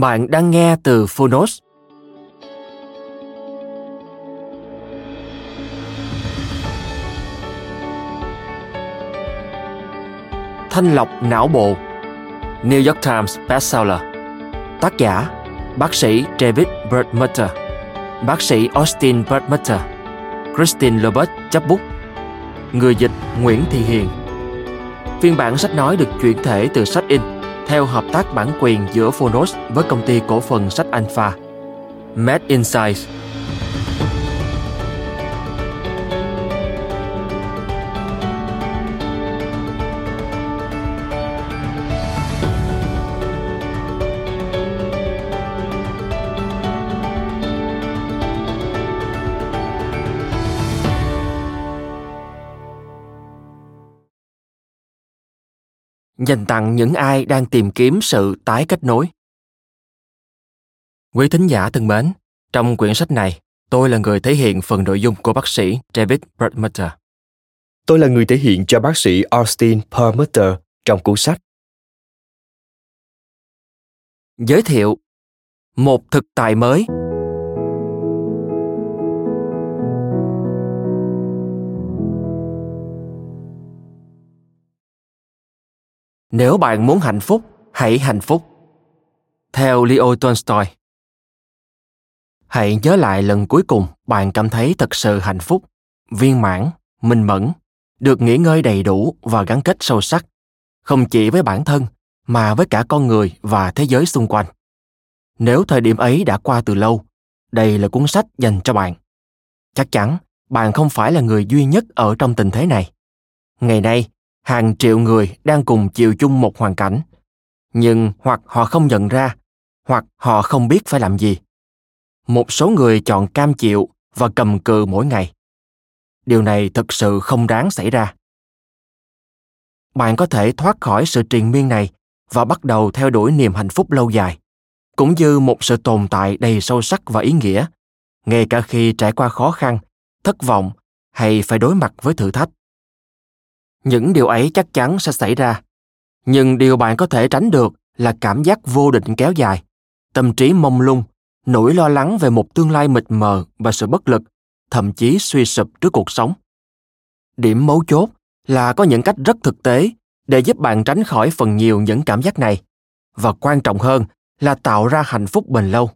Bạn đang nghe từ Phonos. Thanh lọc não bộ. New York Times bestseller. Tác giả, Bác sĩ David Perlmutter Bác sĩ Austin Perlmutter Christine Lobert chấp bút. Người dịch Nguyễn Thị Hiền. Phiên bản sách nói được chuyển thể từ sách in theo hợp tác bản quyền giữa Phonos với công ty cổ phần sách Alpha. Mad Insights dành tặng những ai đang tìm kiếm sự tái kết nối. Quý thính giả thân mến, trong quyển sách này, tôi là người thể hiện phần nội dung của bác sĩ David Perlmutter. Tôi là người thể hiện cho bác sĩ Austin Perlmutter trong cuốn sách. Giới thiệu Một thực tại mới Nếu bạn muốn hạnh phúc, hãy hạnh phúc. Theo Leo Tolstoy. Hãy nhớ lại lần cuối cùng bạn cảm thấy thật sự hạnh phúc, viên mãn, minh mẫn, được nghỉ ngơi đầy đủ và gắn kết sâu sắc, không chỉ với bản thân mà với cả con người và thế giới xung quanh. Nếu thời điểm ấy đã qua từ lâu, đây là cuốn sách dành cho bạn. Chắc chắn bạn không phải là người duy nhất ở trong tình thế này. Ngày nay, hàng triệu người đang cùng chịu chung một hoàn cảnh. Nhưng hoặc họ không nhận ra, hoặc họ không biết phải làm gì. Một số người chọn cam chịu và cầm cự mỗi ngày. Điều này thực sự không đáng xảy ra. Bạn có thể thoát khỏi sự triền miên này và bắt đầu theo đuổi niềm hạnh phúc lâu dài, cũng như một sự tồn tại đầy sâu sắc và ý nghĩa, ngay cả khi trải qua khó khăn, thất vọng hay phải đối mặt với thử thách những điều ấy chắc chắn sẽ xảy ra. Nhưng điều bạn có thể tránh được là cảm giác vô định kéo dài. Tâm trí mông lung, nỗi lo lắng về một tương lai mịt mờ và sự bất lực, thậm chí suy sụp trước cuộc sống. Điểm mấu chốt là có những cách rất thực tế để giúp bạn tránh khỏi phần nhiều những cảm giác này. Và quan trọng hơn là tạo ra hạnh phúc bền lâu.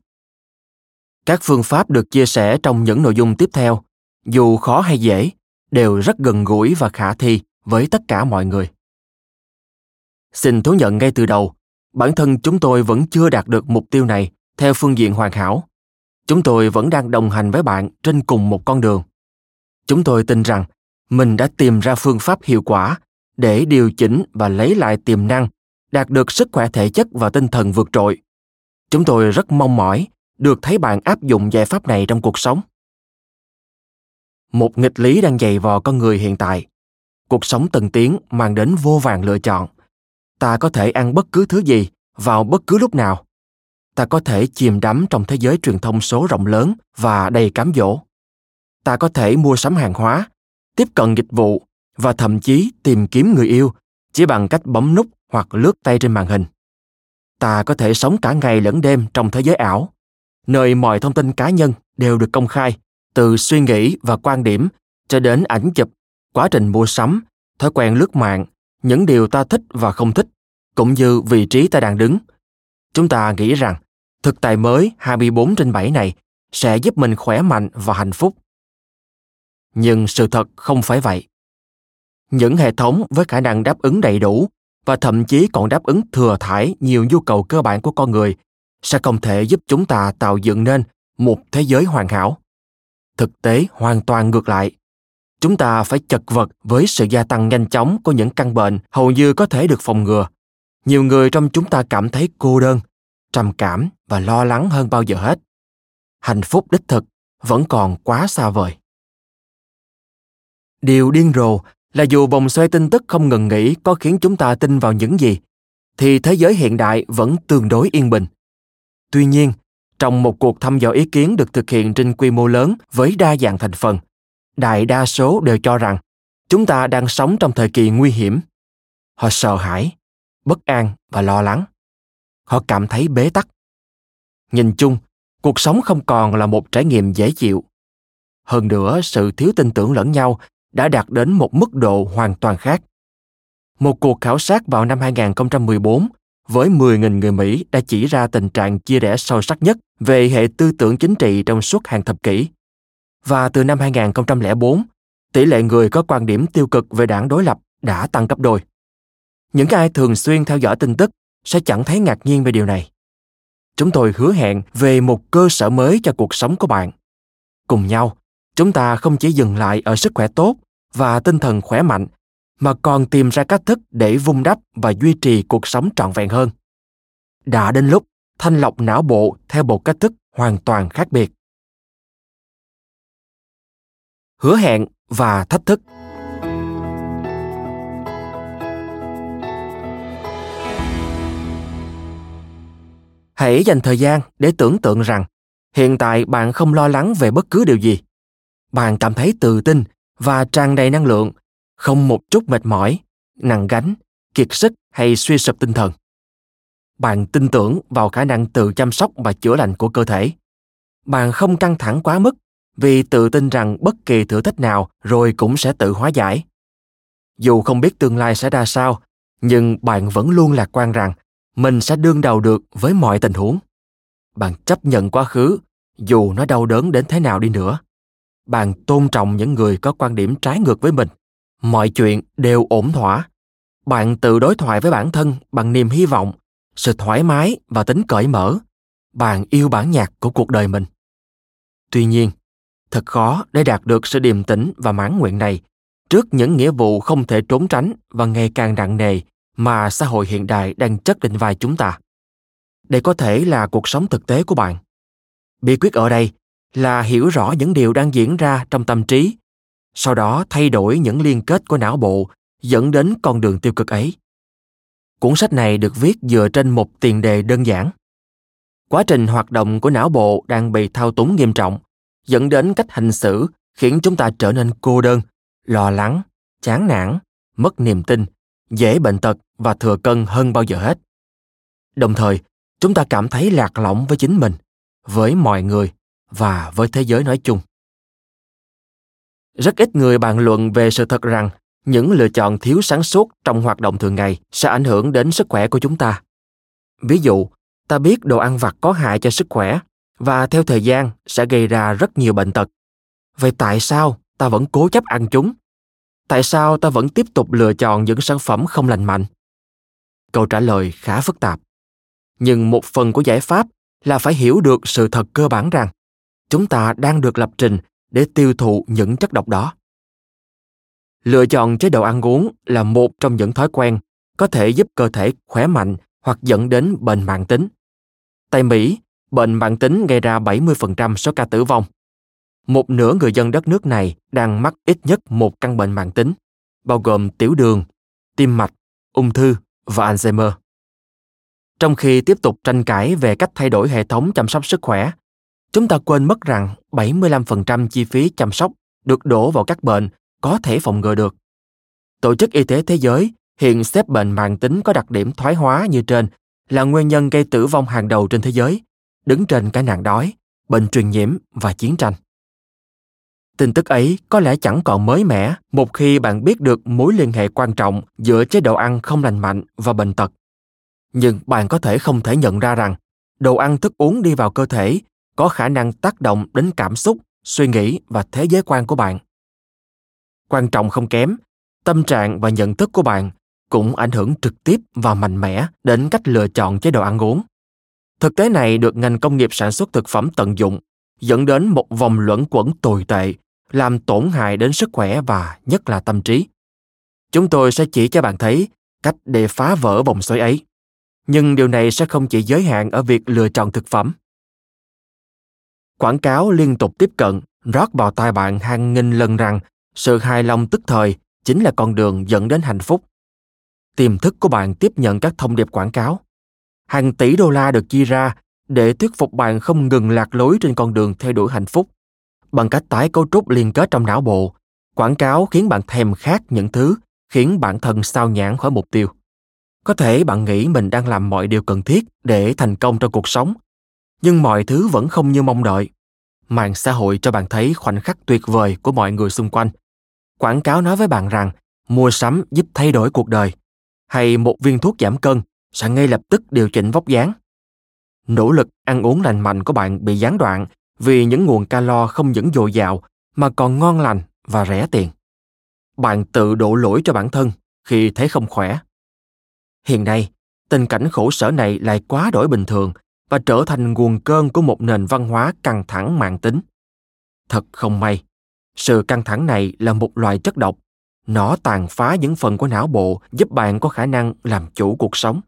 Các phương pháp được chia sẻ trong những nội dung tiếp theo, dù khó hay dễ, đều rất gần gũi và khả thi với tất cả mọi người. Xin thú nhận ngay từ đầu, bản thân chúng tôi vẫn chưa đạt được mục tiêu này theo phương diện hoàn hảo. Chúng tôi vẫn đang đồng hành với bạn trên cùng một con đường. Chúng tôi tin rằng mình đã tìm ra phương pháp hiệu quả để điều chỉnh và lấy lại tiềm năng, đạt được sức khỏe thể chất và tinh thần vượt trội. Chúng tôi rất mong mỏi được thấy bạn áp dụng giải pháp này trong cuộc sống. Một nghịch lý đang dày vò con người hiện tại cuộc sống tân tiến mang đến vô vàng lựa chọn. Ta có thể ăn bất cứ thứ gì vào bất cứ lúc nào. Ta có thể chìm đắm trong thế giới truyền thông số rộng lớn và đầy cám dỗ. Ta có thể mua sắm hàng hóa tiếp cận dịch vụ và thậm chí tìm kiếm người yêu chỉ bằng cách bấm nút hoặc lướt tay trên màn hình. Ta có thể sống cả ngày lẫn đêm trong thế giới ảo nơi mọi thông tin cá nhân đều được công khai, từ suy nghĩ và quan điểm cho đến ảnh chụp, quá trình mua sắm, thói quen lướt mạng, những điều ta thích và không thích, cũng như vị trí ta đang đứng. Chúng ta nghĩ rằng thực tại mới 24 trên 7 này sẽ giúp mình khỏe mạnh và hạnh phúc. Nhưng sự thật không phải vậy. Những hệ thống với khả năng đáp ứng đầy đủ và thậm chí còn đáp ứng thừa thải nhiều nhu cầu cơ bản của con người sẽ không thể giúp chúng ta tạo dựng nên một thế giới hoàn hảo thực tế hoàn toàn ngược lại chúng ta phải chật vật với sự gia tăng nhanh chóng của những căn bệnh hầu như có thể được phòng ngừa. Nhiều người trong chúng ta cảm thấy cô đơn, trầm cảm và lo lắng hơn bao giờ hết. Hạnh phúc đích thực vẫn còn quá xa vời. Điều điên rồ là dù vòng xoay tin tức không ngừng nghỉ có khiến chúng ta tin vào những gì, thì thế giới hiện đại vẫn tương đối yên bình. Tuy nhiên, trong một cuộc thăm dò ý kiến được thực hiện trên quy mô lớn với đa dạng thành phần đại đa số đều cho rằng chúng ta đang sống trong thời kỳ nguy hiểm họ sợ hãi, bất an và lo lắng họ cảm thấy bế tắc nhìn chung, cuộc sống không còn là một trải nghiệm dễ chịu hơn nữa, sự thiếu tin tưởng lẫn nhau đã đạt đến một mức độ hoàn toàn khác. Một cuộc khảo sát vào năm 2014 với 10.000 người Mỹ đã chỉ ra tình trạng chia rẽ sâu sắc nhất về hệ tư tưởng chính trị trong suốt hàng thập kỷ. Và từ năm 2004, tỷ lệ người có quan điểm tiêu cực về đảng đối lập đã tăng gấp đôi. Những ai thường xuyên theo dõi tin tức sẽ chẳng thấy ngạc nhiên về điều này. Chúng tôi hứa hẹn về một cơ sở mới cho cuộc sống của bạn. Cùng nhau, chúng ta không chỉ dừng lại ở sức khỏe tốt và tinh thần khỏe mạnh mà còn tìm ra cách thức để vun đắp và duy trì cuộc sống trọn vẹn hơn đã đến lúc thanh lọc não bộ theo một cách thức hoàn toàn khác biệt hứa hẹn và thách thức hãy dành thời gian để tưởng tượng rằng hiện tại bạn không lo lắng về bất cứ điều gì bạn cảm thấy tự tin và tràn đầy năng lượng, không một chút mệt mỏi, nặng gánh, kiệt sức hay suy sụp tinh thần. Bạn tin tưởng vào khả năng tự chăm sóc và chữa lành của cơ thể. Bạn không căng thẳng quá mức vì tự tin rằng bất kỳ thử thách nào rồi cũng sẽ tự hóa giải. Dù không biết tương lai sẽ ra sao, nhưng bạn vẫn luôn lạc quan rằng mình sẽ đương đầu được với mọi tình huống. Bạn chấp nhận quá khứ, dù nó đau đớn đến thế nào đi nữa. Bạn tôn trọng những người có quan điểm trái ngược với mình. Mọi chuyện đều ổn thỏa. Bạn tự đối thoại với bản thân bằng niềm hy vọng sự thoải mái và tính cởi mở. Bạn yêu bản nhạc của cuộc đời mình. Tuy nhiên thật khó để đạt được sự điềm tĩnh và mãn nguyện này. Trước những nghĩa vụ không thể trốn tránh và ngày càng nặng nề mà xã hội hiện đại đang chất lên vai chúng ta. Đây có thể là cuộc sống thực tế của bạn. Bí quyết ở đây là hiểu rõ những điều đang diễn ra trong tâm trí, sau đó thay đổi những liên kết của não bộ dẫn đến con đường tiêu cực ấy. Cuốn sách này được viết dựa trên một tiền đề đơn giản. Quá trình hoạt động của não bộ đang bị thao túng nghiêm trọng dẫn đến cách hành xử khiến chúng ta trở nên cô đơn, lo lắng, chán nản, mất niềm tin, dễ bệnh tật và thừa cân hơn bao giờ hết. Đồng thời, chúng ta cảm thấy lạc lõng với chính mình, với mọi người và với thế giới nói chung. Rất ít người bàn luận về sự thật rằng những lựa chọn thiếu sáng suốt trong hoạt động thường ngày sẽ ảnh hưởng đến sức khỏe của chúng ta. Ví dụ, ta biết đồ ăn vặt có hại cho sức khỏe và theo thời gian sẽ gây ra rất nhiều bệnh tật. Vậy tại sao ta vẫn cố chấp ăn chúng? Tại sao ta vẫn tiếp tục lựa chọn những sản phẩm không lành mạnh? Câu trả lời khá phức tạp. Nhưng một phần của giải pháp là phải hiểu được sự thật cơ bản rằng chúng ta đang được lập trình để tiêu thụ những chất độc đó. Lựa chọn chế độ ăn uống là một trong những thói quen có thể giúp cơ thể khỏe mạnh hoặc dẫn đến bệnh mạng tính. Tại Mỹ, bệnh mạng tính gây ra 70% số ca tử vong. Một nửa người dân đất nước này đang mắc ít nhất một căn bệnh mạng tính, bao gồm tiểu đường, tim mạch, ung thư và Alzheimer. Trong khi tiếp tục tranh cãi về cách thay đổi hệ thống chăm sóc sức khỏe, Chúng ta quên mất rằng 75% chi phí chăm sóc được đổ vào các bệnh có thể phòng ngừa được. Tổ chức Y tế Thế giới hiện xếp bệnh mạng tính có đặc điểm thoái hóa như trên là nguyên nhân gây tử vong hàng đầu trên thế giới đứng trên cái nạn đói, bệnh truyền nhiễm và chiến tranh. Tin tức ấy có lẽ chẳng còn mới mẻ một khi bạn biết được mối liên hệ quan trọng giữa chế độ ăn không lành mạnh và bệnh tật. Nhưng bạn có thể không thể nhận ra rằng đồ ăn thức uống đi vào cơ thể có khả năng tác động đến cảm xúc, suy nghĩ và thế giới quan của bạn. Quan trọng không kém, tâm trạng và nhận thức của bạn cũng ảnh hưởng trực tiếp và mạnh mẽ đến cách lựa chọn chế độ ăn uống. Thực tế này được ngành công nghiệp sản xuất thực phẩm tận dụng, dẫn đến một vòng luẩn quẩn tồi tệ, làm tổn hại đến sức khỏe và nhất là tâm trí. Chúng tôi sẽ chỉ cho bạn thấy cách để phá vỡ vòng xoáy ấy. Nhưng điều này sẽ không chỉ giới hạn ở việc lựa chọn thực phẩm. Quảng cáo liên tục tiếp cận, rót vào tai bạn hàng nghìn lần rằng sự hài lòng tức thời chính là con đường dẫn đến hạnh phúc. Tiềm thức của bạn tiếp nhận các thông điệp quảng cáo. Hàng tỷ đô la được chia ra để thuyết phục bạn không ngừng lạc lối trên con đường theo đuổi hạnh phúc. Bằng cách tái cấu trúc liên kết trong não bộ, quảng cáo khiến bạn thèm khát những thứ khiến bản thân sao nhãn khỏi mục tiêu. Có thể bạn nghĩ mình đang làm mọi điều cần thiết để thành công trong cuộc sống, nhưng mọi thứ vẫn không như mong đợi. Mạng xã hội cho bạn thấy khoảnh khắc tuyệt vời của mọi người xung quanh. Quảng cáo nói với bạn rằng mua sắm giúp thay đổi cuộc đời, hay một viên thuốc giảm cân sẽ ngay lập tức điều chỉnh vóc dáng. Nỗ lực ăn uống lành mạnh của bạn bị gián đoạn vì những nguồn calo không những dồi dào mà còn ngon lành và rẻ tiền. Bạn tự đổ lỗi cho bản thân khi thấy không khỏe. Hiện nay, tình cảnh khổ sở này lại quá đổi bình thường và trở thành nguồn cơn của một nền văn hóa căng thẳng mạng tính. Thật không may, sự căng thẳng này là một loại chất độc. Nó tàn phá những phần của não bộ giúp bạn có khả năng làm chủ cuộc sống.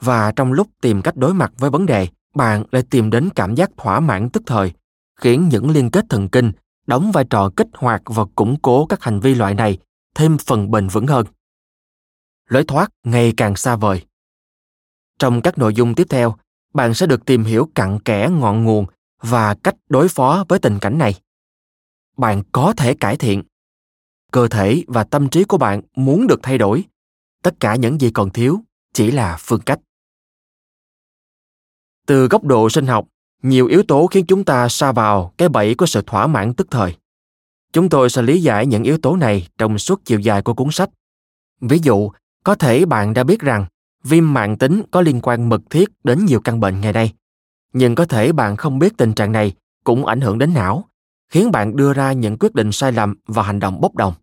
Và trong lúc tìm cách đối mặt với vấn đề, bạn lại tìm đến cảm giác thỏa mãn tức thời, khiến những liên kết thần kinh đóng vai trò kích hoạt và củng cố các hành vi loại này thêm phần bền vững hơn. Lối thoát ngày càng xa vời. Trong các nội dung tiếp theo, bạn sẽ được tìm hiểu cặn kẽ ngọn nguồn và cách đối phó với tình cảnh này. Bạn có thể cải thiện. Cơ thể và tâm trí của bạn muốn được thay đổi. Tất cả những gì còn thiếu chỉ là phương cách. Từ góc độ sinh học, nhiều yếu tố khiến chúng ta sa vào cái bẫy của sự thỏa mãn tức thời. Chúng tôi sẽ lý giải những yếu tố này trong suốt chiều dài của cuốn sách. Ví dụ, có thể bạn đã biết rằng viêm mạng tính có liên quan mật thiết đến nhiều căn bệnh ngày nay. Nhưng có thể bạn không biết tình trạng này cũng ảnh hưởng đến não, khiến bạn đưa ra những quyết định sai lầm và hành động bốc đồng.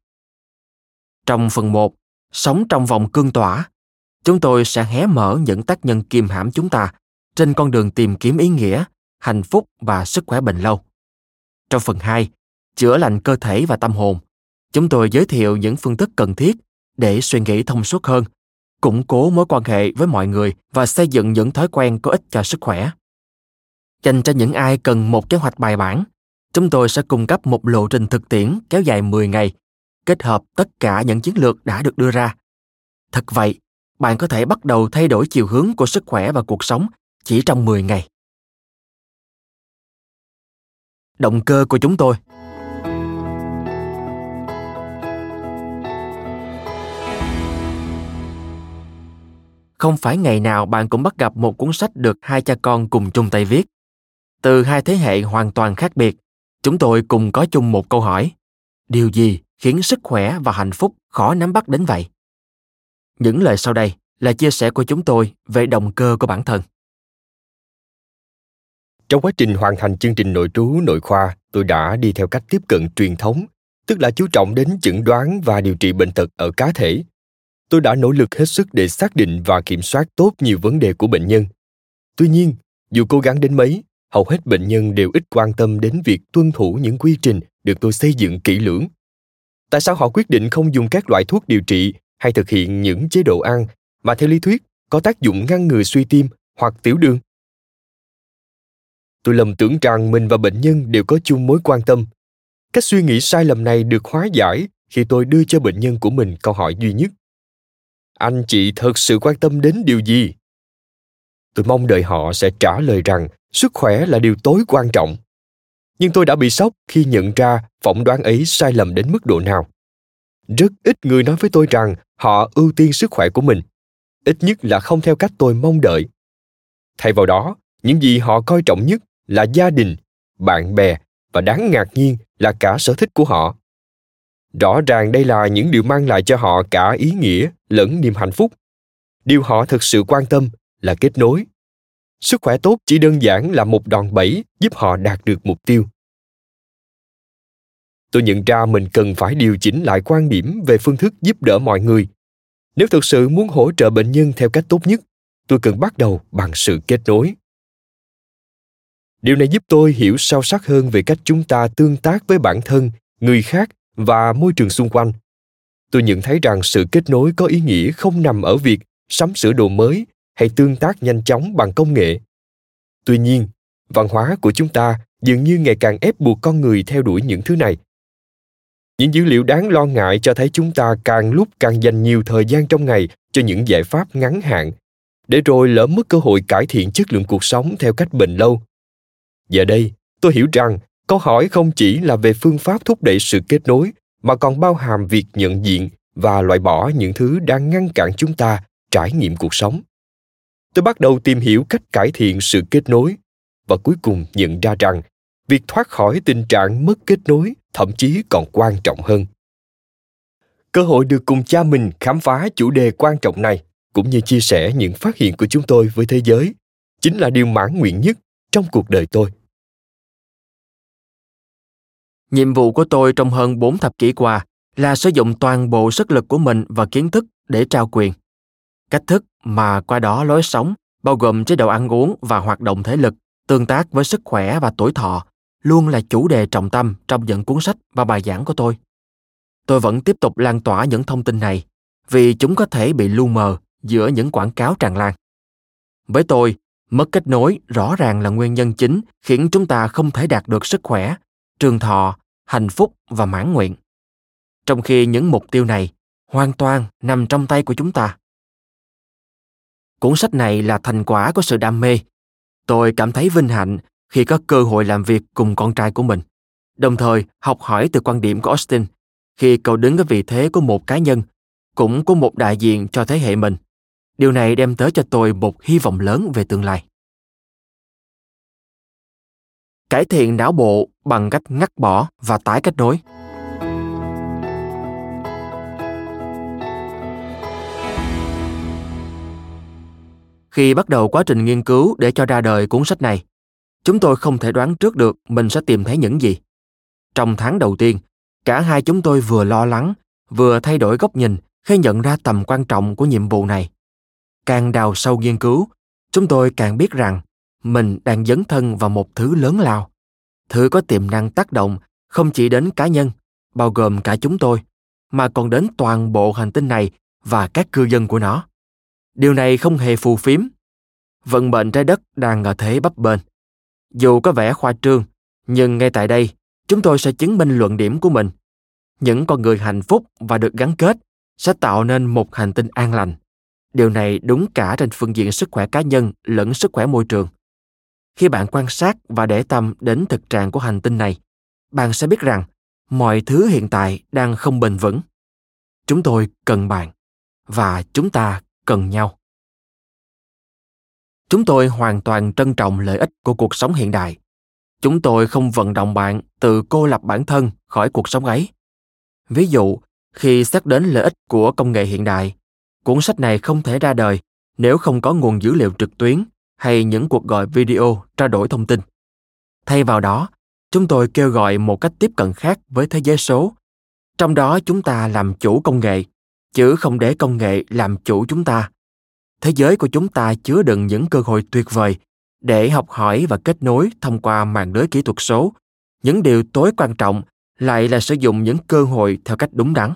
Trong phần 1, Sống trong vòng cương tỏa, chúng tôi sẽ hé mở những tác nhân kiềm hãm chúng ta trên con đường tìm kiếm ý nghĩa, hạnh phúc và sức khỏe bền lâu. Trong phần 2, Chữa lành cơ thể và tâm hồn, chúng tôi giới thiệu những phương thức cần thiết để suy nghĩ thông suốt hơn củng cố mối quan hệ với mọi người và xây dựng những thói quen có ích cho sức khỏe. Dành cho những ai cần một kế hoạch bài bản, chúng tôi sẽ cung cấp một lộ trình thực tiễn kéo dài 10 ngày, kết hợp tất cả những chiến lược đã được đưa ra. Thật vậy, bạn có thể bắt đầu thay đổi chiều hướng của sức khỏe và cuộc sống chỉ trong 10 ngày. Động cơ của chúng tôi – không phải ngày nào bạn cũng bắt gặp một cuốn sách được hai cha con cùng chung tay viết. Từ hai thế hệ hoàn toàn khác biệt, chúng tôi cùng có chung một câu hỏi. Điều gì khiến sức khỏe và hạnh phúc khó nắm bắt đến vậy? Những lời sau đây là chia sẻ của chúng tôi về động cơ của bản thân. Trong quá trình hoàn thành chương trình nội trú nội khoa, tôi đã đi theo cách tiếp cận truyền thống, tức là chú trọng đến chẩn đoán và điều trị bệnh tật ở cá thể. Tôi đã nỗ lực hết sức để xác định và kiểm soát tốt nhiều vấn đề của bệnh nhân. Tuy nhiên dù cố gắng đến mấy hầu hết bệnh nhân đều ít quan tâm đến việc tuân thủ những quy trình được tôi xây dựng kỹ lưỡng. Tại sao họ quyết định không dùng các loại thuốc điều trị hay thực hiện những chế độ ăn mà theo lý thuyết có tác dụng ngăn ngừa suy tim hoặc tiểu đường? Tôi lầm tưởng rằng mình và bệnh nhân đều có chung mối quan tâm. Cách suy nghĩ sai lầm này được hóa giải khi tôi đưa cho bệnh nhân của mình câu hỏi duy nhất. Anh chị thật sự quan tâm đến điều gì? Tôi mong đợi họ sẽ trả lời rằng sức khỏe là điều tối quan trọng. Nhưng tôi đã bị sốc khi nhận ra phỏng đoán ấy sai lầm đến mức độ nào. Rất ít người nói với tôi rằng họ ưu tiên sức khỏe của mình. Ít nhất là không theo cách tôi mong đợi. Thay vào đó, những gì họ coi trọng nhất là gia đình, bạn bè và đáng ngạc nhiên là cả sở thích của họ. Rõ ràng đây là những điều mang lại cho họ cả ý nghĩa lẫn niềm hạnh phúc. Điều họ thực sự quan tâm là kết nối. Sức khỏe tốt chỉ đơn giản là một đòn bẩy giúp họ đạt được mục tiêu. Tôi nhận ra mình cần phải điều chỉnh lại quan điểm về phương thức giúp đỡ mọi người. Nếu thực sự muốn hỗ trợ bệnh nhân theo cách tốt nhất, tôi cần bắt đầu bằng sự kết nối điều này giúp tôi hiểu sâu sắc hơn về cách chúng ta tương tác với bản thân, người khác và môi trường xung quanh. Tôi nhận thấy rằng sự kết nối có ý nghĩa không nằm ở việc sắm sửa đồ mới hay tương tác nhanh chóng bằng công nghệ. Tuy nhiên, văn hóa của chúng ta dường như ngày càng ép buộc con người theo đuổi những thứ này. Những dữ liệu đáng lo ngại cho thấy chúng ta càng lúc càng dành nhiều thời gian trong ngày cho những giải pháp ngắn hạn, để rồi lỡ mất cơ hội cải thiện chất lượng cuộc sống theo cách bền lâu giờ đây, tôi hiểu rằng câu hỏi không chỉ là về phương pháp thúc đẩy sự kết nối, mà còn bao hàm việc nhận diện và loại bỏ những thứ đang ngăn cản chúng ta trải nghiệm cuộc sống. Tôi bắt đầu tìm hiểu cách cải thiện sự kết nối và cuối cùng nhận ra rằng việc thoát khỏi tình trạng mất kết nối thậm chí còn quan trọng hơn. Cơ hội được cùng cha mình khám phá chủ đề quan trọng này, cũng như chia sẻ những phát hiện của chúng tôi với thế giới, chính là điều mãn nguyện nhất trong cuộc đời tôi Nhiệm vụ của tôi trong hơn 4 thập kỷ qua là sử dụng toàn bộ sức lực của mình và kiến thức để trao quyền. Cách thức mà qua đó lối sống, bao gồm chế độ ăn uống và hoạt động thể lực, tương tác với sức khỏe và tuổi thọ, luôn là chủ đề trọng tâm trong những cuốn sách và bài giảng của tôi. Tôi vẫn tiếp tục lan tỏa những thông tin này vì chúng có thể bị lu mờ giữa những quảng cáo tràn lan. Với tôi, mất kết nối rõ ràng là nguyên nhân chính khiến chúng ta không thể đạt được sức khỏe, trường thọ, hạnh phúc và mãn nguyện. Trong khi những mục tiêu này hoàn toàn nằm trong tay của chúng ta. Cuốn sách này là thành quả của sự đam mê. Tôi cảm thấy vinh hạnh khi có cơ hội làm việc cùng con trai của mình, đồng thời học hỏi từ quan điểm của austin khi cậu đứng ở vị thế của một cá nhân cũng của một đại diện cho thế hệ mình điều này đem tới cho tôi một hy vọng lớn về tương lai. Cải thiện não bộ bằng cách ngắt bỏ và tái kết nối. Khi bắt đầu quá trình nghiên cứu để cho ra đời cuốn sách này, chúng tôi không thể đoán trước được mình sẽ tìm thấy những gì. Trong tháng đầu tiên, cả hai chúng tôi vừa lo lắng, vừa thay đổi góc nhìn khi nhận ra tầm quan trọng của nhiệm vụ này càng đào sâu nghiên cứu, chúng tôi càng biết rằng mình đang dấn thân vào một thứ lớn lao. Thứ có tiềm năng tác động không chỉ đến cá nhân, bao gồm cả chúng tôi, mà còn đến toàn bộ hành tinh này và các cư dân của nó. Điều này không hề phù phiếm. Vận mệnh trái đất đang ở thế bấp bênh. Dù có vẻ khoa trương, nhưng ngay tại đây, chúng tôi sẽ chứng minh luận điểm của mình. Những con người hạnh phúc và được gắn kết sẽ tạo nên một hành tinh an lành điều này đúng cả trên phương diện sức khỏe cá nhân lẫn sức khỏe môi trường. Khi bạn quan sát và để tâm đến thực trạng của hành tinh này, bạn sẽ biết rằng mọi thứ hiện tại đang không bền vững. Chúng tôi cần bạn và chúng ta cần nhau. Chúng tôi hoàn toàn trân trọng lợi ích của cuộc sống hiện đại. Chúng tôi không vận động bạn tự cô lập bản thân khỏi cuộc sống ấy. Ví dụ, khi xét đến lợi ích của công nghệ hiện đại cuốn sách này không thể ra đời nếu không có nguồn dữ liệu trực tuyến hay những cuộc gọi video trao đổi thông tin. Thay vào đó, chúng tôi kêu gọi một cách tiếp cận khác với thế giới số. Trong đó chúng ta làm chủ công nghệ, chứ không để công nghệ làm chủ chúng ta. Thế giới của chúng ta chứa đựng những cơ hội tuyệt vời để học hỏi và kết nối thông qua mạng lưới kỹ thuật số. Những điều tối quan trọng lại là sử dụng những cơ hội theo cách đúng đắn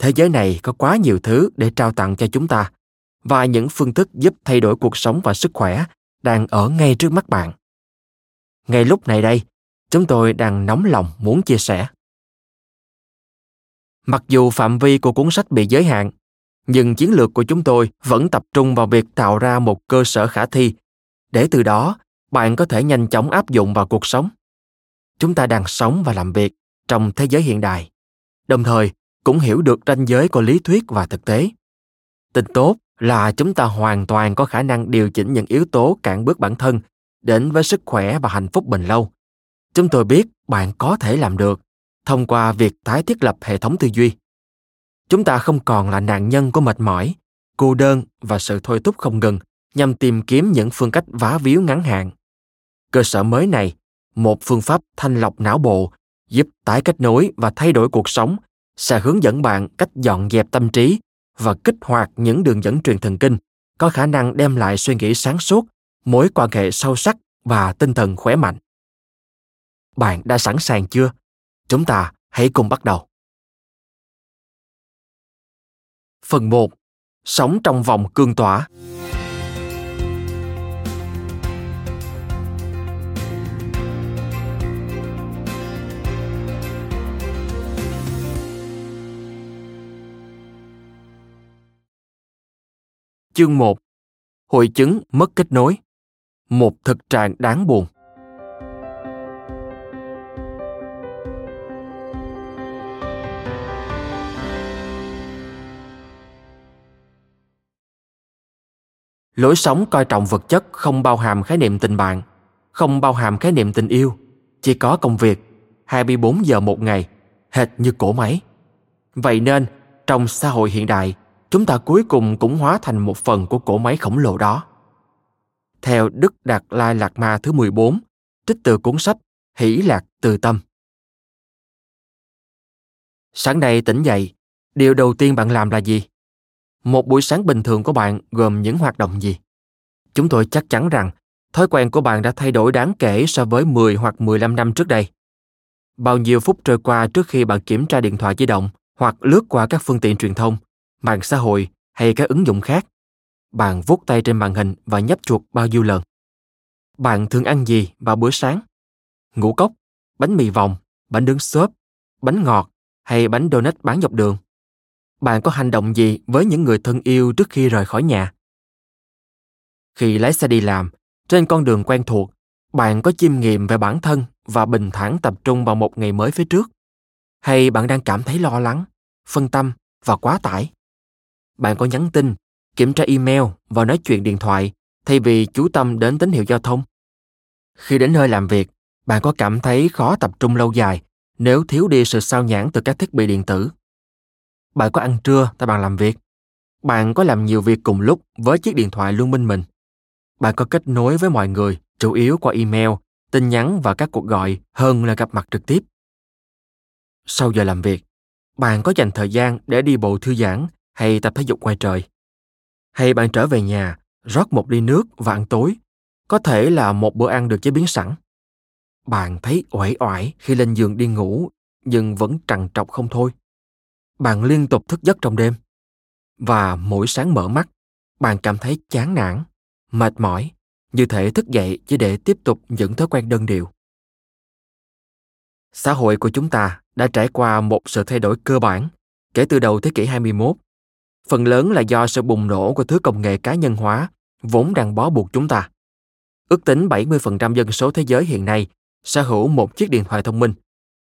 thế giới này có quá nhiều thứ để trao tặng cho chúng ta, và những phương thức giúp thay đổi cuộc sống và sức khỏe đang ở ngay trước mắt bạn. Ngay lúc này đây, chúng tôi đang nóng lòng muốn chia sẻ. Mặc dù phạm vi của cuốn sách bị giới hạn, nhưng chiến lược của chúng tôi vẫn tập trung vào việc tạo ra một cơ sở khả thi. Để từ đó, bạn có thể nhanh chóng áp dụng vào cuộc sống. Chúng ta đang sống và làm việc trong thế giới hiện đại. Đồng thời cũng hiểu được ranh giới của lý thuyết và thực tế. Tin tốt là chúng ta hoàn toàn có khả năng điều chỉnh những yếu tố cản bước bản thân đến với sức khỏe và hạnh phúc bền lâu. Chúng tôi biết bạn có thể làm được thông qua việc tái thiết lập hệ thống tư duy. Chúng ta không còn là nạn nhân của mệt mỏi, cô đơn và sự thôi thúc không ngừng nhằm tìm kiếm những phương cách vá víu ngắn hạn. Cơ sở mới này, một phương pháp thanh lọc não bộ giúp tái kết nối và thay đổi cuộc sống sẽ hướng dẫn bạn cách dọn dẹp tâm trí và kích hoạt những đường dẫn truyền thần kinh, có khả năng đem lại suy nghĩ sáng suốt, mối quan hệ sâu sắc và tinh thần khỏe mạnh. Bạn đã sẵn sàng chưa? Chúng ta hãy cùng bắt đầu. Phần 1 sống trong vòng cương tỏa. Chương 1 Hội chứng mất kết nối. Một thực trạng đáng buồn. Lối sống coi trọng vật chất không bao hàm khái niệm tình bạn, không bao hàm khái niệm tình yêu, chỉ có công việc, 24 giờ một ngày, hệt như cổ máy. Vậy nên, trong xã hội hiện đại, chúng ta cuối cùng cũng hóa thành một phần của cỗ máy khổng lồ đó. Theo Đức Đạt Lai Lạc Ma thứ 14, trích từ cuốn sách Hỷ Lạc Từ Tâm. Sáng nay tỉnh dậy, điều đầu tiên bạn làm là gì? Một buổi sáng bình thường của bạn gồm những hoạt động gì? Chúng tôi chắc chắn rằng thói quen của bạn đã thay đổi đáng kể so với 10 hoặc 15 năm trước đây. Bao nhiêu phút trôi qua trước khi bạn kiểm tra điện thoại di động hoặc lướt qua các phương tiện truyền thông, mạng xã hội hay các ứng dụng khác. Bạn vuốt tay trên màn hình và nhấp chuột bao nhiêu lần. Bạn thường ăn gì vào bữa sáng? Ngũ cốc, bánh mì vòng, bánh đứng xốp, bánh ngọt hay bánh donut bán dọc đường? Bạn có hành động gì với những người thân yêu trước khi rời khỏi nhà? Khi lái xe đi làm, trên con đường quen thuộc, bạn có chiêm nghiệm về bản thân và bình thản tập trung vào một ngày mới phía trước? Hay bạn đang cảm thấy lo lắng, phân tâm và quá tải? Bạn có nhắn tin, kiểm tra email và nói chuyện điện thoại thay vì chú tâm đến tín hiệu giao thông. Khi đến nơi làm việc, bạn có cảm thấy khó tập trung lâu dài nếu thiếu đi sự sao nhãn từ các thiết bị điện tử. Bạn có ăn trưa tại bàn làm việc. Bạn có làm nhiều việc cùng lúc với chiếc điện thoại luôn bên mình. Bạn có kết nối với mọi người chủ yếu qua email, tin nhắn và các cuộc gọi hơn là gặp mặt trực tiếp. Sau giờ làm việc, bạn có dành thời gian để đi bộ thư giãn hay tập thể dục ngoài trời. Hay bạn trở về nhà, rót một ly nước và ăn tối, có thể là một bữa ăn được chế biến sẵn. Bạn thấy uể oải khi lên giường đi ngủ, nhưng vẫn trằn trọc không thôi. Bạn liên tục thức giấc trong đêm. Và mỗi sáng mở mắt, bạn cảm thấy chán nản, mệt mỏi, như thể thức dậy chỉ để tiếp tục những thói quen đơn điệu. Xã hội của chúng ta đã trải qua một sự thay đổi cơ bản kể từ đầu thế kỷ 21 phần lớn là do sự bùng nổ của thứ công nghệ cá nhân hóa vốn đang bó buộc chúng ta. Ước tính 70% dân số thế giới hiện nay sở hữu một chiếc điện thoại thông minh.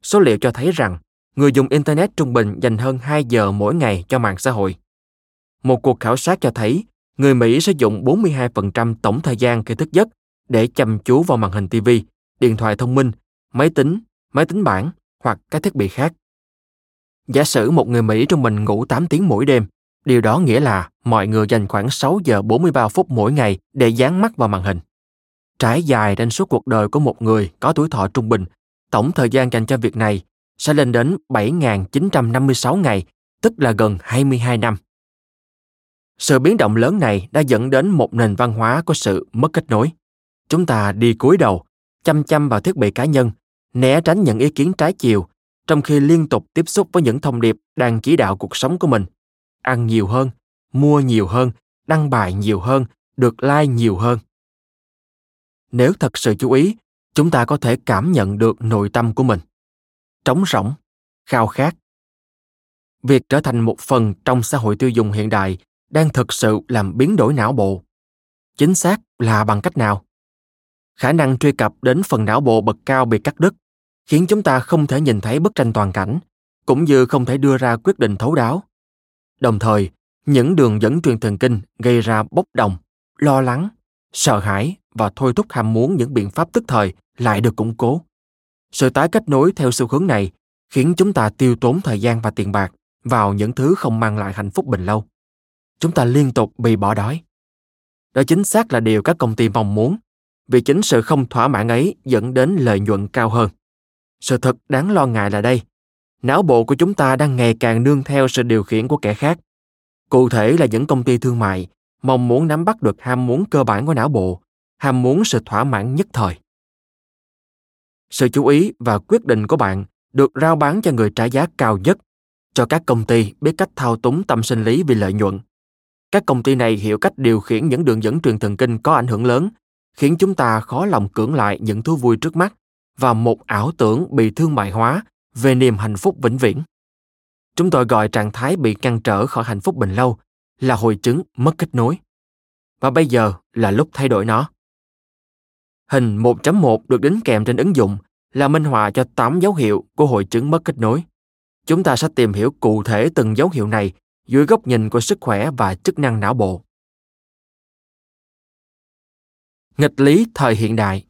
Số liệu cho thấy rằng người dùng Internet trung bình dành hơn 2 giờ mỗi ngày cho mạng xã hội. Một cuộc khảo sát cho thấy người Mỹ sử dụng 42% tổng thời gian khi thức giấc để chăm chú vào màn hình TV, điện thoại thông minh, máy tính, máy tính bảng hoặc các thiết bị khác. Giả sử một người Mỹ trung bình ngủ 8 tiếng mỗi đêm, Điều đó nghĩa là mọi người dành khoảng 6 giờ 43 phút mỗi ngày để dán mắt vào màn hình. Trải dài trên suốt cuộc đời của một người có tuổi thọ trung bình, tổng thời gian dành cho việc này sẽ lên đến 7.956 ngày, tức là gần 22 năm. Sự biến động lớn này đã dẫn đến một nền văn hóa có sự mất kết nối. Chúng ta đi cúi đầu, chăm chăm vào thiết bị cá nhân, né tránh những ý kiến trái chiều, trong khi liên tục tiếp xúc với những thông điệp đang chỉ đạo cuộc sống của mình ăn nhiều hơn, mua nhiều hơn, đăng bài nhiều hơn, được like nhiều hơn. Nếu thật sự chú ý, chúng ta có thể cảm nhận được nội tâm của mình. Trống rỗng, khao khát. Việc trở thành một phần trong xã hội tiêu dùng hiện đại đang thực sự làm biến đổi não bộ. Chính xác là bằng cách nào? Khả năng truy cập đến phần não bộ bậc cao bị cắt đứt, khiến chúng ta không thể nhìn thấy bức tranh toàn cảnh, cũng như không thể đưa ra quyết định thấu đáo. Đồng thời, những đường dẫn truyền thần kinh gây ra bốc đồng, lo lắng, sợ hãi và thôi thúc ham muốn những biện pháp tức thời lại được củng cố. Sự tái kết nối theo xu hướng này khiến chúng ta tiêu tốn thời gian và tiền bạc vào những thứ không mang lại hạnh phúc bền lâu. Chúng ta liên tục bị bỏ đói. Đó chính xác là điều các công ty mong muốn, vì chính sự không thỏa mãn ấy dẫn đến lợi nhuận cao hơn. Sự thật đáng lo ngại là đây, não bộ của chúng ta đang ngày càng nương theo sự điều khiển của kẻ khác. Cụ thể là những công ty thương mại mong muốn nắm bắt được ham muốn cơ bản của não bộ, ham muốn sự thỏa mãn nhất thời. Sự chú ý và quyết định của bạn được rao bán cho người trả giá cao nhất, cho các công ty biết cách thao túng tâm sinh lý vì lợi nhuận. Các công ty này hiểu cách điều khiển những đường dẫn truyền thần kinh có ảnh hưởng lớn, khiến chúng ta khó lòng cưỡng lại những thú vui trước mắt và một ảo tưởng bị thương mại hóa về niềm hạnh phúc vĩnh viễn. Chúng tôi gọi trạng thái bị ngăn trở khỏi hạnh phúc bình lâu là hội chứng mất kết nối. Và bây giờ là lúc thay đổi nó. Hình 1.1 được đính kèm trên ứng dụng là minh họa cho 8 dấu hiệu của hội chứng mất kết nối. Chúng ta sẽ tìm hiểu cụ thể từng dấu hiệu này dưới góc nhìn của sức khỏe và chức năng não bộ. Nghịch lý thời hiện đại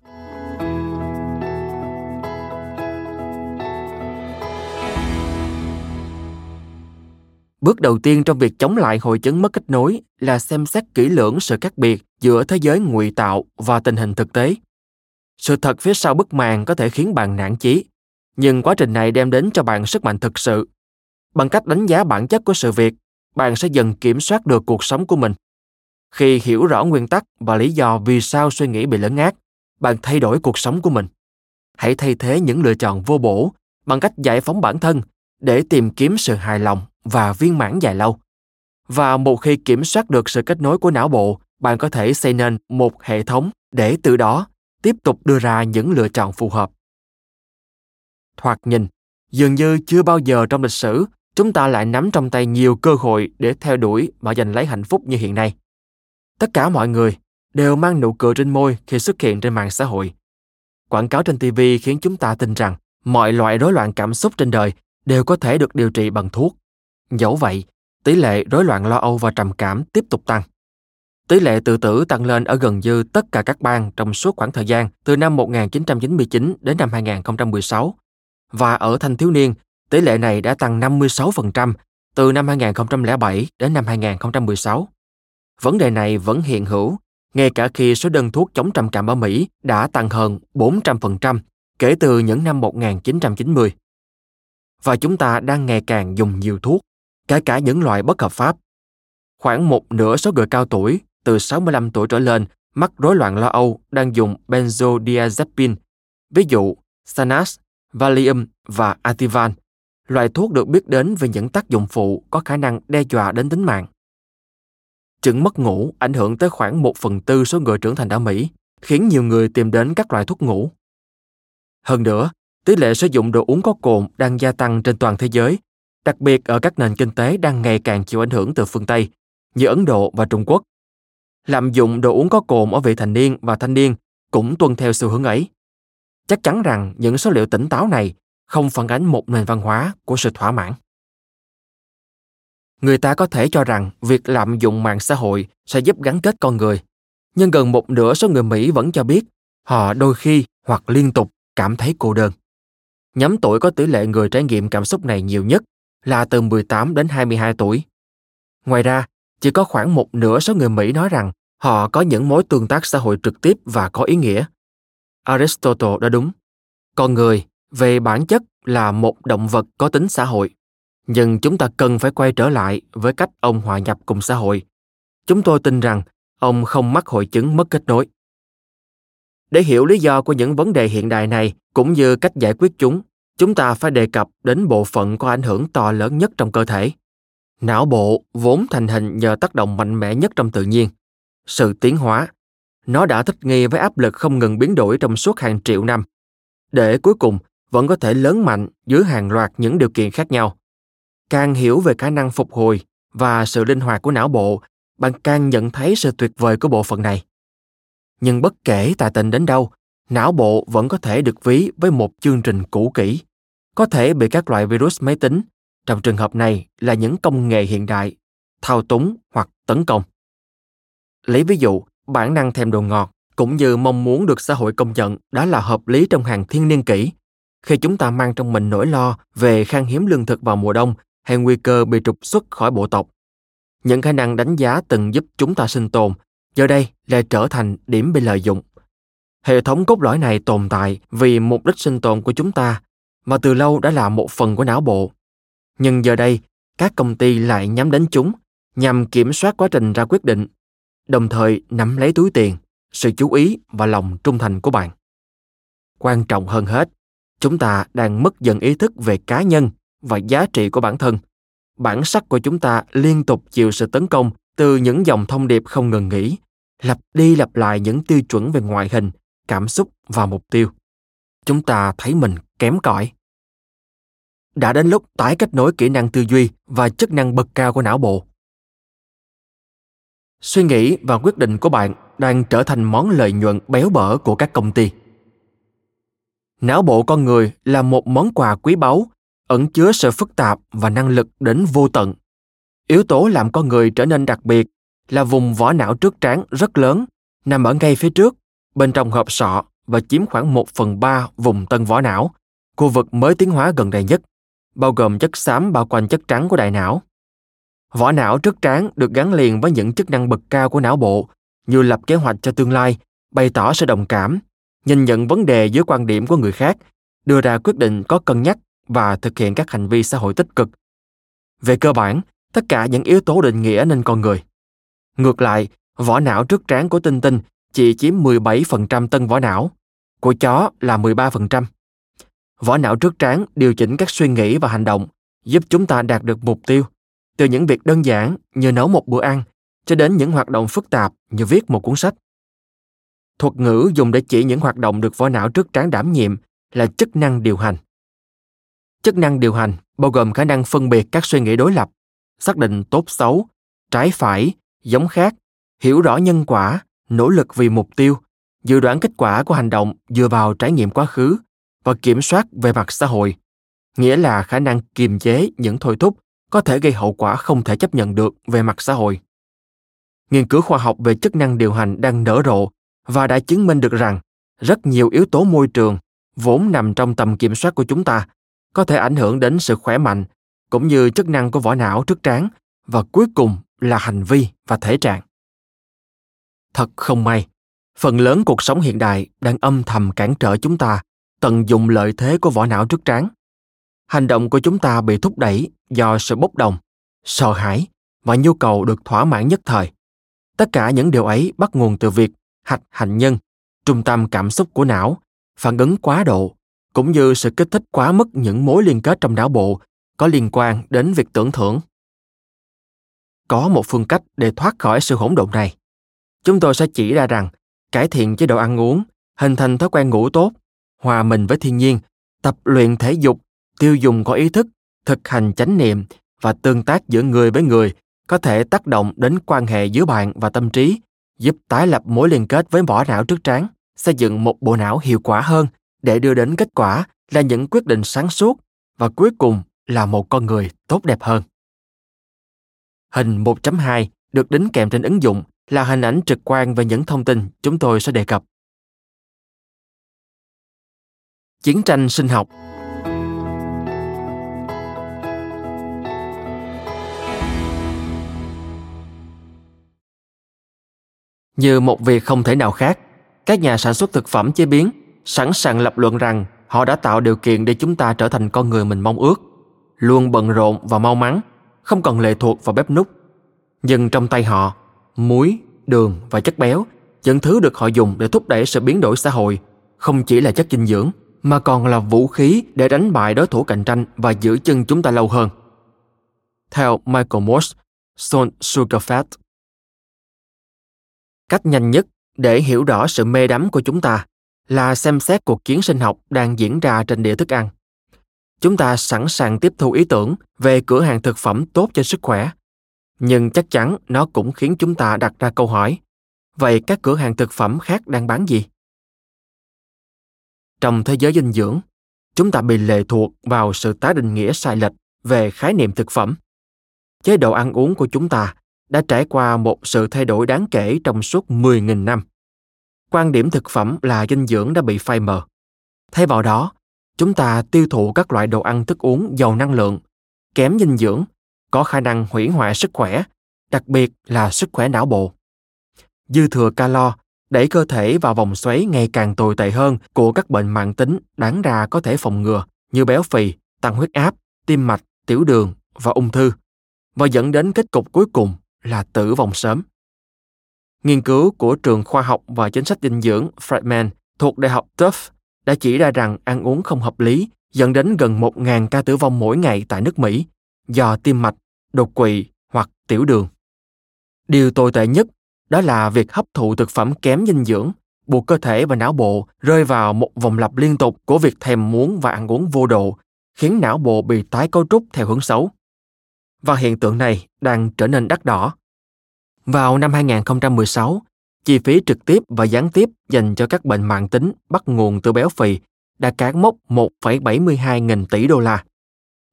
Bước đầu tiên trong việc chống lại hội chứng mất kết nối là xem xét kỹ lưỡng sự khác biệt giữa thế giới ngụy tạo và tình hình thực tế. Sự thật phía sau bức màn có thể khiến bạn nản chí, nhưng quá trình này đem đến cho bạn sức mạnh thực sự. Bằng cách đánh giá bản chất của sự việc, bạn sẽ dần kiểm soát được cuộc sống của mình. Khi hiểu rõ nguyên tắc và lý do vì sao suy nghĩ bị lấn át, bạn thay đổi cuộc sống của mình. Hãy thay thế những lựa chọn vô bổ bằng cách giải phóng bản thân để tìm kiếm sự hài lòng và viên mãn dài lâu. Và một khi kiểm soát được sự kết nối của não bộ, bạn có thể xây nên một hệ thống để từ đó tiếp tục đưa ra những lựa chọn phù hợp. Thoạt nhìn, dường như chưa bao giờ trong lịch sử chúng ta lại nắm trong tay nhiều cơ hội để theo đuổi và giành lấy hạnh phúc như hiện nay. Tất cả mọi người đều mang nụ cười trên môi khi xuất hiện trên mạng xã hội. Quảng cáo trên TV khiến chúng ta tin rằng mọi loại rối loạn cảm xúc trên đời đều có thể được điều trị bằng thuốc. Dẫu vậy, tỷ lệ rối loạn lo âu và trầm cảm tiếp tục tăng. Tỷ lệ tự tử tăng lên ở gần như tất cả các bang trong suốt khoảng thời gian từ năm 1999 đến năm 2016. Và ở thanh thiếu niên, tỷ lệ này đã tăng 56% từ năm 2007 đến năm 2016. Vấn đề này vẫn hiện hữu, ngay cả khi số đơn thuốc chống trầm cảm ở Mỹ đã tăng hơn 400% kể từ những năm 1990. Và chúng ta đang ngày càng dùng nhiều thuốc kể cả những loại bất hợp pháp. Khoảng một nửa số người cao tuổi từ 65 tuổi trở lên mắc rối loạn lo âu đang dùng benzodiazepine, ví dụ Xanax, Valium và Ativan, loại thuốc được biết đến về những tác dụng phụ có khả năng đe dọa đến tính mạng. Chứng mất ngủ ảnh hưởng tới khoảng một phần tư số người trưởng thành ở Mỹ, khiến nhiều người tìm đến các loại thuốc ngủ. Hơn nữa, tỷ lệ sử dụng đồ uống có cồn đang gia tăng trên toàn thế giới đặc biệt ở các nền kinh tế đang ngày càng chịu ảnh hưởng từ phương Tây, như Ấn Độ và Trung Quốc. Lạm dụng đồ uống có cồn ở vị thành niên và thanh niên cũng tuân theo xu hướng ấy. Chắc chắn rằng những số liệu tỉnh táo này không phản ánh một nền văn hóa của sự thỏa mãn. Người ta có thể cho rằng việc lạm dụng mạng xã hội sẽ giúp gắn kết con người, nhưng gần một nửa số người Mỹ vẫn cho biết họ đôi khi hoặc liên tục cảm thấy cô đơn. Nhóm tuổi có tỷ lệ người trải nghiệm cảm xúc này nhiều nhất là từ 18 đến 22 tuổi. Ngoài ra, chỉ có khoảng một nửa số người Mỹ nói rằng họ có những mối tương tác xã hội trực tiếp và có ý nghĩa. Aristotle đã đúng. Con người, về bản chất là một động vật có tính xã hội. Nhưng chúng ta cần phải quay trở lại với cách ông hòa nhập cùng xã hội. Chúng tôi tin rằng ông không mắc hội chứng mất kết nối. Để hiểu lý do của những vấn đề hiện đại này cũng như cách giải quyết chúng, chúng ta phải đề cập đến bộ phận có ảnh hưởng to lớn nhất trong cơ thể. Não bộ vốn thành hình nhờ tác động mạnh mẽ nhất trong tự nhiên, sự tiến hóa. Nó đã thích nghi với áp lực không ngừng biến đổi trong suốt hàng triệu năm, để cuối cùng vẫn có thể lớn mạnh dưới hàng loạt những điều kiện khác nhau. Càng hiểu về khả năng phục hồi và sự linh hoạt của não bộ, bạn càng nhận thấy sự tuyệt vời của bộ phận này. Nhưng bất kể tài tình đến đâu, não bộ vẫn có thể được ví với một chương trình cũ kỹ, có thể bị các loại virus máy tính, trong trường hợp này là những công nghệ hiện đại, thao túng hoặc tấn công. Lấy ví dụ, bản năng thèm đồ ngọt cũng như mong muốn được xã hội công nhận đã là hợp lý trong hàng thiên niên kỷ. Khi chúng ta mang trong mình nỗi lo về khan hiếm lương thực vào mùa đông hay nguy cơ bị trục xuất khỏi bộ tộc, những khả năng đánh giá từng giúp chúng ta sinh tồn giờ đây lại trở thành điểm bị lợi dụng hệ thống cốt lõi này tồn tại vì mục đích sinh tồn của chúng ta, mà từ lâu đã là một phần của não bộ. Nhưng giờ đây, các công ty lại nhắm đến chúng, nhằm kiểm soát quá trình ra quyết định, đồng thời nắm lấy túi tiền, sự chú ý và lòng trung thành của bạn. Quan trọng hơn hết, chúng ta đang mất dần ý thức về cá nhân và giá trị của bản thân. Bản sắc của chúng ta liên tục chịu sự tấn công từ những dòng thông điệp không ngừng nghỉ, lặp đi lặp lại những tiêu chuẩn về ngoại hình cảm xúc và mục tiêu. Chúng ta thấy mình kém cỏi. Đã đến lúc tái kết nối kỹ năng tư duy và chức năng bậc cao của não bộ. Suy nghĩ và quyết định của bạn đang trở thành món lợi nhuận béo bở của các công ty. Não bộ con người là một món quà quý báu, ẩn chứa sự phức tạp và năng lực đến vô tận. Yếu tố làm con người trở nên đặc biệt là vùng vỏ não trước trán rất lớn, nằm ở ngay phía trước bên trong hộp sọ và chiếm khoảng 1 phần 3 vùng tân vỏ não, khu vực mới tiến hóa gần đây nhất, bao gồm chất xám bao quanh chất trắng của đại não. Vỏ não trước trán được gắn liền với những chức năng bậc cao của não bộ như lập kế hoạch cho tương lai, bày tỏ sự đồng cảm, nhìn nhận vấn đề dưới quan điểm của người khác, đưa ra quyết định có cân nhắc và thực hiện các hành vi xã hội tích cực. Về cơ bản, tất cả những yếu tố định nghĩa nên con người. Ngược lại, vỏ não trước trán của tinh tinh chỉ chiếm 17% tân vỏ não, của chó là 13%. Vỏ não trước trán điều chỉnh các suy nghĩ và hành động, giúp chúng ta đạt được mục tiêu, từ những việc đơn giản như nấu một bữa ăn cho đến những hoạt động phức tạp như viết một cuốn sách. Thuật ngữ dùng để chỉ những hoạt động được vỏ não trước trán đảm nhiệm là chức năng điều hành. Chức năng điều hành bao gồm khả năng phân biệt các suy nghĩ đối lập, xác định tốt xấu, trái phải, giống khác, hiểu rõ nhân quả, nỗ lực vì mục tiêu, dự đoán kết quả của hành động dựa vào trải nghiệm quá khứ và kiểm soát về mặt xã hội. Nghĩa là khả năng kiềm chế những thôi thúc có thể gây hậu quả không thể chấp nhận được về mặt xã hội. Nghiên cứu khoa học về chức năng điều hành đang nở rộ và đã chứng minh được rằng rất nhiều yếu tố môi trường vốn nằm trong tầm kiểm soát của chúng ta có thể ảnh hưởng đến sự khỏe mạnh cũng như chức năng của vỏ não trước trán và cuối cùng là hành vi và thể trạng. Thật không may, phần lớn cuộc sống hiện đại đang âm thầm cản trở chúng ta tận dụng lợi thế của vỏ não trước trán. Hành động của chúng ta bị thúc đẩy do sự bốc đồng, sợ hãi và nhu cầu được thỏa mãn nhất thời. Tất cả những điều ấy bắt nguồn từ việc hạch hạnh nhân, trung tâm cảm xúc của não, phản ứng quá độ, cũng như sự kích thích quá mức những mối liên kết trong não bộ có liên quan đến việc tưởng thưởng. Có một phương cách để thoát khỏi sự hỗn độn này chúng tôi sẽ chỉ ra rằng, cải thiện chế độ ăn uống, hình thành thói quen ngủ tốt, hòa mình với thiên nhiên, tập luyện thể dục, tiêu dùng có ý thức, thực hành chánh niệm và tương tác giữa người với người có thể tác động đến quan hệ giữa bạn và tâm trí, giúp tái lập mối liên kết với vỏ não trước trán, xây dựng một bộ não hiệu quả hơn để đưa đến kết quả là những quyết định sáng suốt và cuối cùng là một con người tốt đẹp hơn. Hình 1.2 được đính kèm trên ứng dụng là hình ảnh trực quan về những thông tin chúng tôi sẽ đề cập. Chiến tranh sinh học Như một việc không thể nào khác, các nhà sản xuất thực phẩm chế biến sẵn sàng lập luận rằng họ đã tạo điều kiện để chúng ta trở thành con người mình mong ước, luôn bận rộn và mau mắn, không còn lệ thuộc vào bếp nút. Nhưng trong tay họ muối, đường và chất béo, những thứ được họ dùng để thúc đẩy sự biến đổi xã hội, không chỉ là chất dinh dưỡng, mà còn là vũ khí để đánh bại đối thủ cạnh tranh và giữ chân chúng ta lâu hơn. Theo Michael Morse, Son Sugar Fat. Cách nhanh nhất để hiểu rõ sự mê đắm của chúng ta là xem xét cuộc chiến sinh học đang diễn ra trên địa thức ăn. Chúng ta sẵn sàng tiếp thu ý tưởng về cửa hàng thực phẩm tốt cho sức khỏe nhưng chắc chắn nó cũng khiến chúng ta đặt ra câu hỏi vậy các cửa hàng thực phẩm khác đang bán gì trong thế giới dinh dưỡng chúng ta bị lệ thuộc vào sự tái định nghĩa sai lệch về khái niệm thực phẩm chế độ ăn uống của chúng ta đã trải qua một sự thay đổi đáng kể trong suốt 10.000 năm. Quan điểm thực phẩm là dinh dưỡng đã bị phai mờ. Thay vào đó, chúng ta tiêu thụ các loại đồ ăn thức uống giàu năng lượng, kém dinh dưỡng, có khả năng hủy hoại sức khỏe, đặc biệt là sức khỏe não bộ. Dư thừa calo đẩy cơ thể vào vòng xoáy ngày càng tồi tệ hơn của các bệnh mạng tính đáng ra có thể phòng ngừa như béo phì, tăng huyết áp, tim mạch, tiểu đường và ung thư và dẫn đến kết cục cuối cùng là tử vong sớm. Nghiên cứu của trường khoa học và chính sách dinh dưỡng Friedman thuộc Đại học Tufts đã chỉ ra rằng ăn uống không hợp lý dẫn đến gần 1.000 ca tử vong mỗi ngày tại nước Mỹ do tim mạch, đột quỵ hoặc tiểu đường. Điều tồi tệ nhất đó là việc hấp thụ thực phẩm kém dinh dưỡng buộc cơ thể và não bộ rơi vào một vòng lặp liên tục của việc thèm muốn và ăn uống vô độ, khiến não bộ bị tái cấu trúc theo hướng xấu. Và hiện tượng này đang trở nên đắt đỏ. Vào năm 2016, chi phí trực tiếp và gián tiếp dành cho các bệnh mạng tính bắt nguồn từ béo phì đã cán mốc 1,72 nghìn tỷ đô la.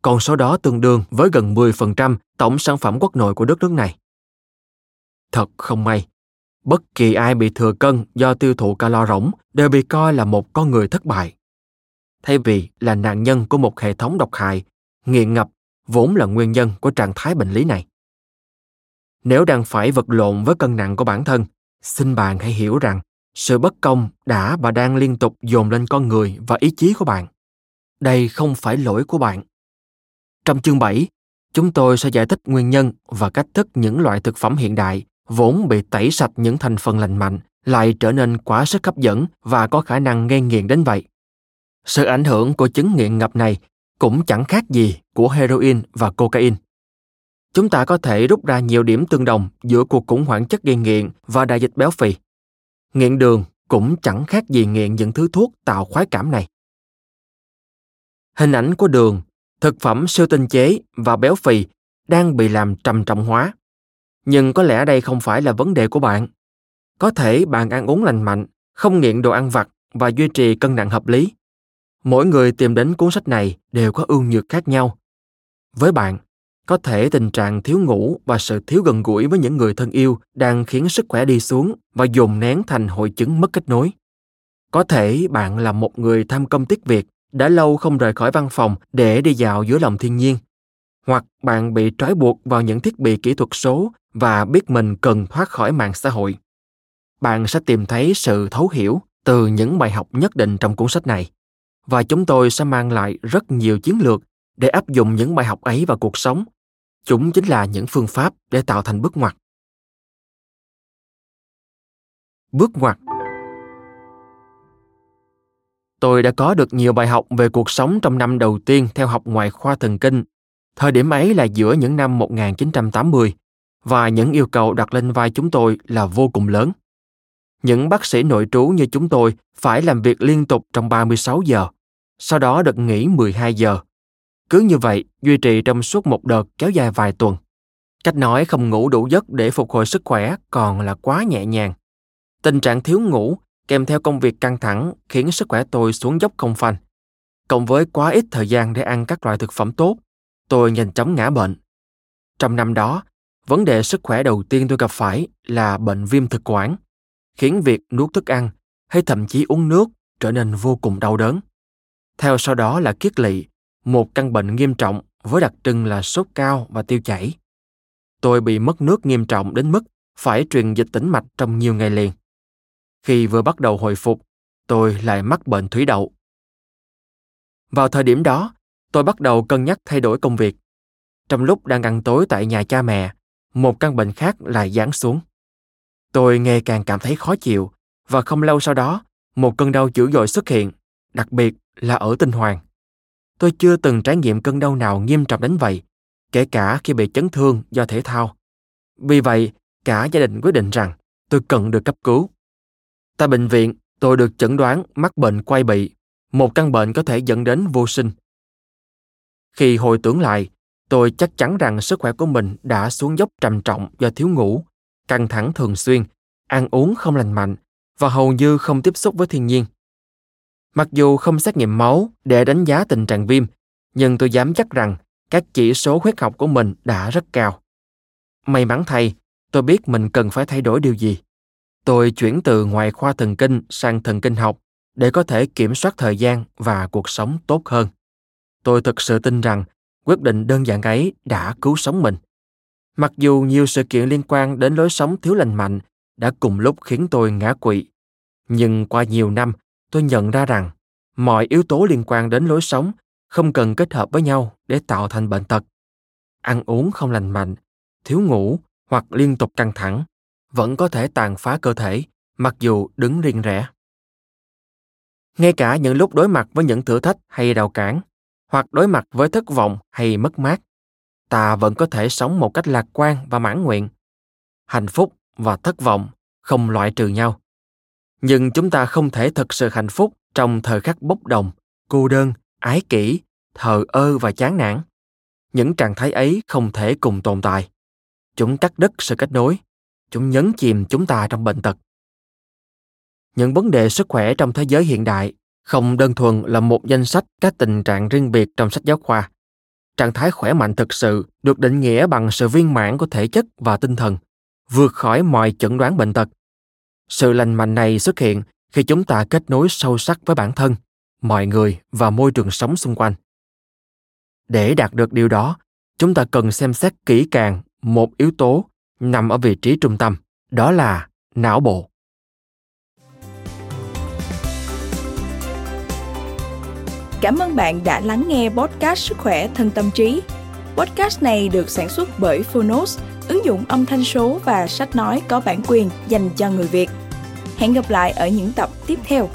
Con số đó tương đương với gần 10% tổng sản phẩm quốc nội của đất nước này. Thật không may, bất kỳ ai bị thừa cân do tiêu thụ calo rỗng đều bị coi là một con người thất bại. Thay vì là nạn nhân của một hệ thống độc hại, nghiện ngập vốn là nguyên nhân của trạng thái bệnh lý này. Nếu đang phải vật lộn với cân nặng của bản thân, xin bạn hãy hiểu rằng sự bất công đã và đang liên tục dồn lên con người và ý chí của bạn. Đây không phải lỗi của bạn. Trong chương 7, chúng tôi sẽ giải thích nguyên nhân và cách thức những loại thực phẩm hiện đại vốn bị tẩy sạch những thành phần lành mạnh lại trở nên quá sức hấp dẫn và có khả năng gây nghiện đến vậy. Sự ảnh hưởng của chứng nghiện ngập này cũng chẳng khác gì của heroin và cocaine. Chúng ta có thể rút ra nhiều điểm tương đồng giữa cuộc khủng hoảng chất gây nghiện và đại dịch béo phì. Nghiện đường cũng chẳng khác gì nghiện những thứ thuốc tạo khoái cảm này. Hình ảnh của đường, thực phẩm siêu tinh chế và béo phì đang bị làm trầm trọng hóa. Nhưng có lẽ đây không phải là vấn đề của bạn. Có thể bạn ăn uống lành mạnh, không nghiện đồ ăn vặt và duy trì cân nặng hợp lý. Mỗi người tìm đến cuốn sách này đều có ưu nhược khác nhau. Với bạn, có thể tình trạng thiếu ngủ và sự thiếu gần gũi với những người thân yêu đang khiến sức khỏe đi xuống và dồn nén thành hội chứng mất kết nối. Có thể bạn là một người tham công tiếc việc đã lâu không rời khỏi văn phòng để đi dạo giữa lòng thiên nhiên. Hoặc bạn bị trói buộc vào những thiết bị kỹ thuật số và biết mình cần thoát khỏi mạng xã hội. Bạn sẽ tìm thấy sự thấu hiểu từ những bài học nhất định trong cuốn sách này. Và chúng tôi sẽ mang lại rất nhiều chiến lược để áp dụng những bài học ấy vào cuộc sống. Chúng chính là những phương pháp để tạo thành bước ngoặt. Bước ngoặt tôi đã có được nhiều bài học về cuộc sống trong năm đầu tiên theo học ngoại khoa thần kinh. Thời điểm ấy là giữa những năm 1980 và những yêu cầu đặt lên vai chúng tôi là vô cùng lớn. Những bác sĩ nội trú như chúng tôi phải làm việc liên tục trong 36 giờ, sau đó được nghỉ 12 giờ. Cứ như vậy, duy trì trong suốt một đợt kéo dài vài tuần. Cách nói không ngủ đủ giấc để phục hồi sức khỏe còn là quá nhẹ nhàng. Tình trạng thiếu ngủ kèm theo công việc căng thẳng khiến sức khỏe tôi xuống dốc không phanh. Cộng với quá ít thời gian để ăn các loại thực phẩm tốt, tôi nhanh chóng ngã bệnh. Trong năm đó, vấn đề sức khỏe đầu tiên tôi gặp phải là bệnh viêm thực quản khiến việc nuốt thức ăn hay thậm chí uống nước trở nên vô cùng đau đớn theo sau đó là kiết lỵ một căn bệnh nghiêm trọng với đặc trưng là sốt cao và tiêu chảy tôi bị mất nước nghiêm trọng đến mức phải truyền dịch tĩnh mạch trong nhiều ngày liền khi vừa bắt đầu hồi phục tôi lại mắc bệnh thủy đậu vào thời điểm đó tôi bắt đầu cân nhắc thay đổi công việc trong lúc đang ăn tối tại nhà cha mẹ một căn bệnh khác lại giáng xuống. Tôi ngày càng cảm thấy khó chịu và không lâu sau đó, một cơn đau dữ dội xuất hiện, đặc biệt là ở tinh hoàng. Tôi chưa từng trải nghiệm cơn đau nào nghiêm trọng đến vậy, kể cả khi bị chấn thương do thể thao. Vì vậy, cả gia đình quyết định rằng tôi cần được cấp cứu. Tại bệnh viện, tôi được chẩn đoán mắc bệnh quay bị, một căn bệnh có thể dẫn đến vô sinh. Khi hồi tưởng lại, Tôi chắc chắn rằng sức khỏe của mình đã xuống dốc trầm trọng do thiếu ngủ, căng thẳng thường xuyên, ăn uống không lành mạnh và hầu như không tiếp xúc với thiên nhiên. Mặc dù không xét nghiệm máu để đánh giá tình trạng viêm, nhưng tôi dám chắc rằng các chỉ số huyết học của mình đã rất cao. May mắn thay, tôi biết mình cần phải thay đổi điều gì. Tôi chuyển từ ngoại khoa thần kinh sang thần kinh học để có thể kiểm soát thời gian và cuộc sống tốt hơn. Tôi thực sự tin rằng quyết định đơn giản ấy đã cứu sống mình. Mặc dù nhiều sự kiện liên quan đến lối sống thiếu lành mạnh đã cùng lúc khiến tôi ngã quỵ, nhưng qua nhiều năm tôi nhận ra rằng mọi yếu tố liên quan đến lối sống không cần kết hợp với nhau để tạo thành bệnh tật. Ăn uống không lành mạnh, thiếu ngủ hoặc liên tục căng thẳng vẫn có thể tàn phá cơ thể mặc dù đứng riêng rẽ. Ngay cả những lúc đối mặt với những thử thách hay rào cản, hoặc đối mặt với thất vọng hay mất mát, ta vẫn có thể sống một cách lạc quan và mãn nguyện. Hạnh phúc và thất vọng không loại trừ nhau. Nhưng chúng ta không thể thực sự hạnh phúc trong thời khắc bốc đồng, cô đơn, ái kỷ, thờ ơ và chán nản. Những trạng thái ấy không thể cùng tồn tại. Chúng cắt đứt sự kết nối. Chúng nhấn chìm chúng ta trong bệnh tật. Những vấn đề sức khỏe trong thế giới hiện đại không đơn thuần là một danh sách các tình trạng riêng biệt trong sách giáo khoa. Trạng thái khỏe mạnh thực sự được định nghĩa bằng sự viên mãn của thể chất và tinh thần, vượt khỏi mọi chẩn đoán bệnh tật. Sự lành mạnh này xuất hiện khi chúng ta kết nối sâu sắc với bản thân, mọi người và môi trường sống xung quanh. Để đạt được điều đó, chúng ta cần xem xét kỹ càng một yếu tố nằm ở vị trí trung tâm, đó là não bộ. Cảm ơn bạn đã lắng nghe podcast Sức khỏe thân tâm trí. Podcast này được sản xuất bởi Phonos, ứng dụng âm thanh số và sách nói có bản quyền dành cho người Việt. Hẹn gặp lại ở những tập tiếp theo.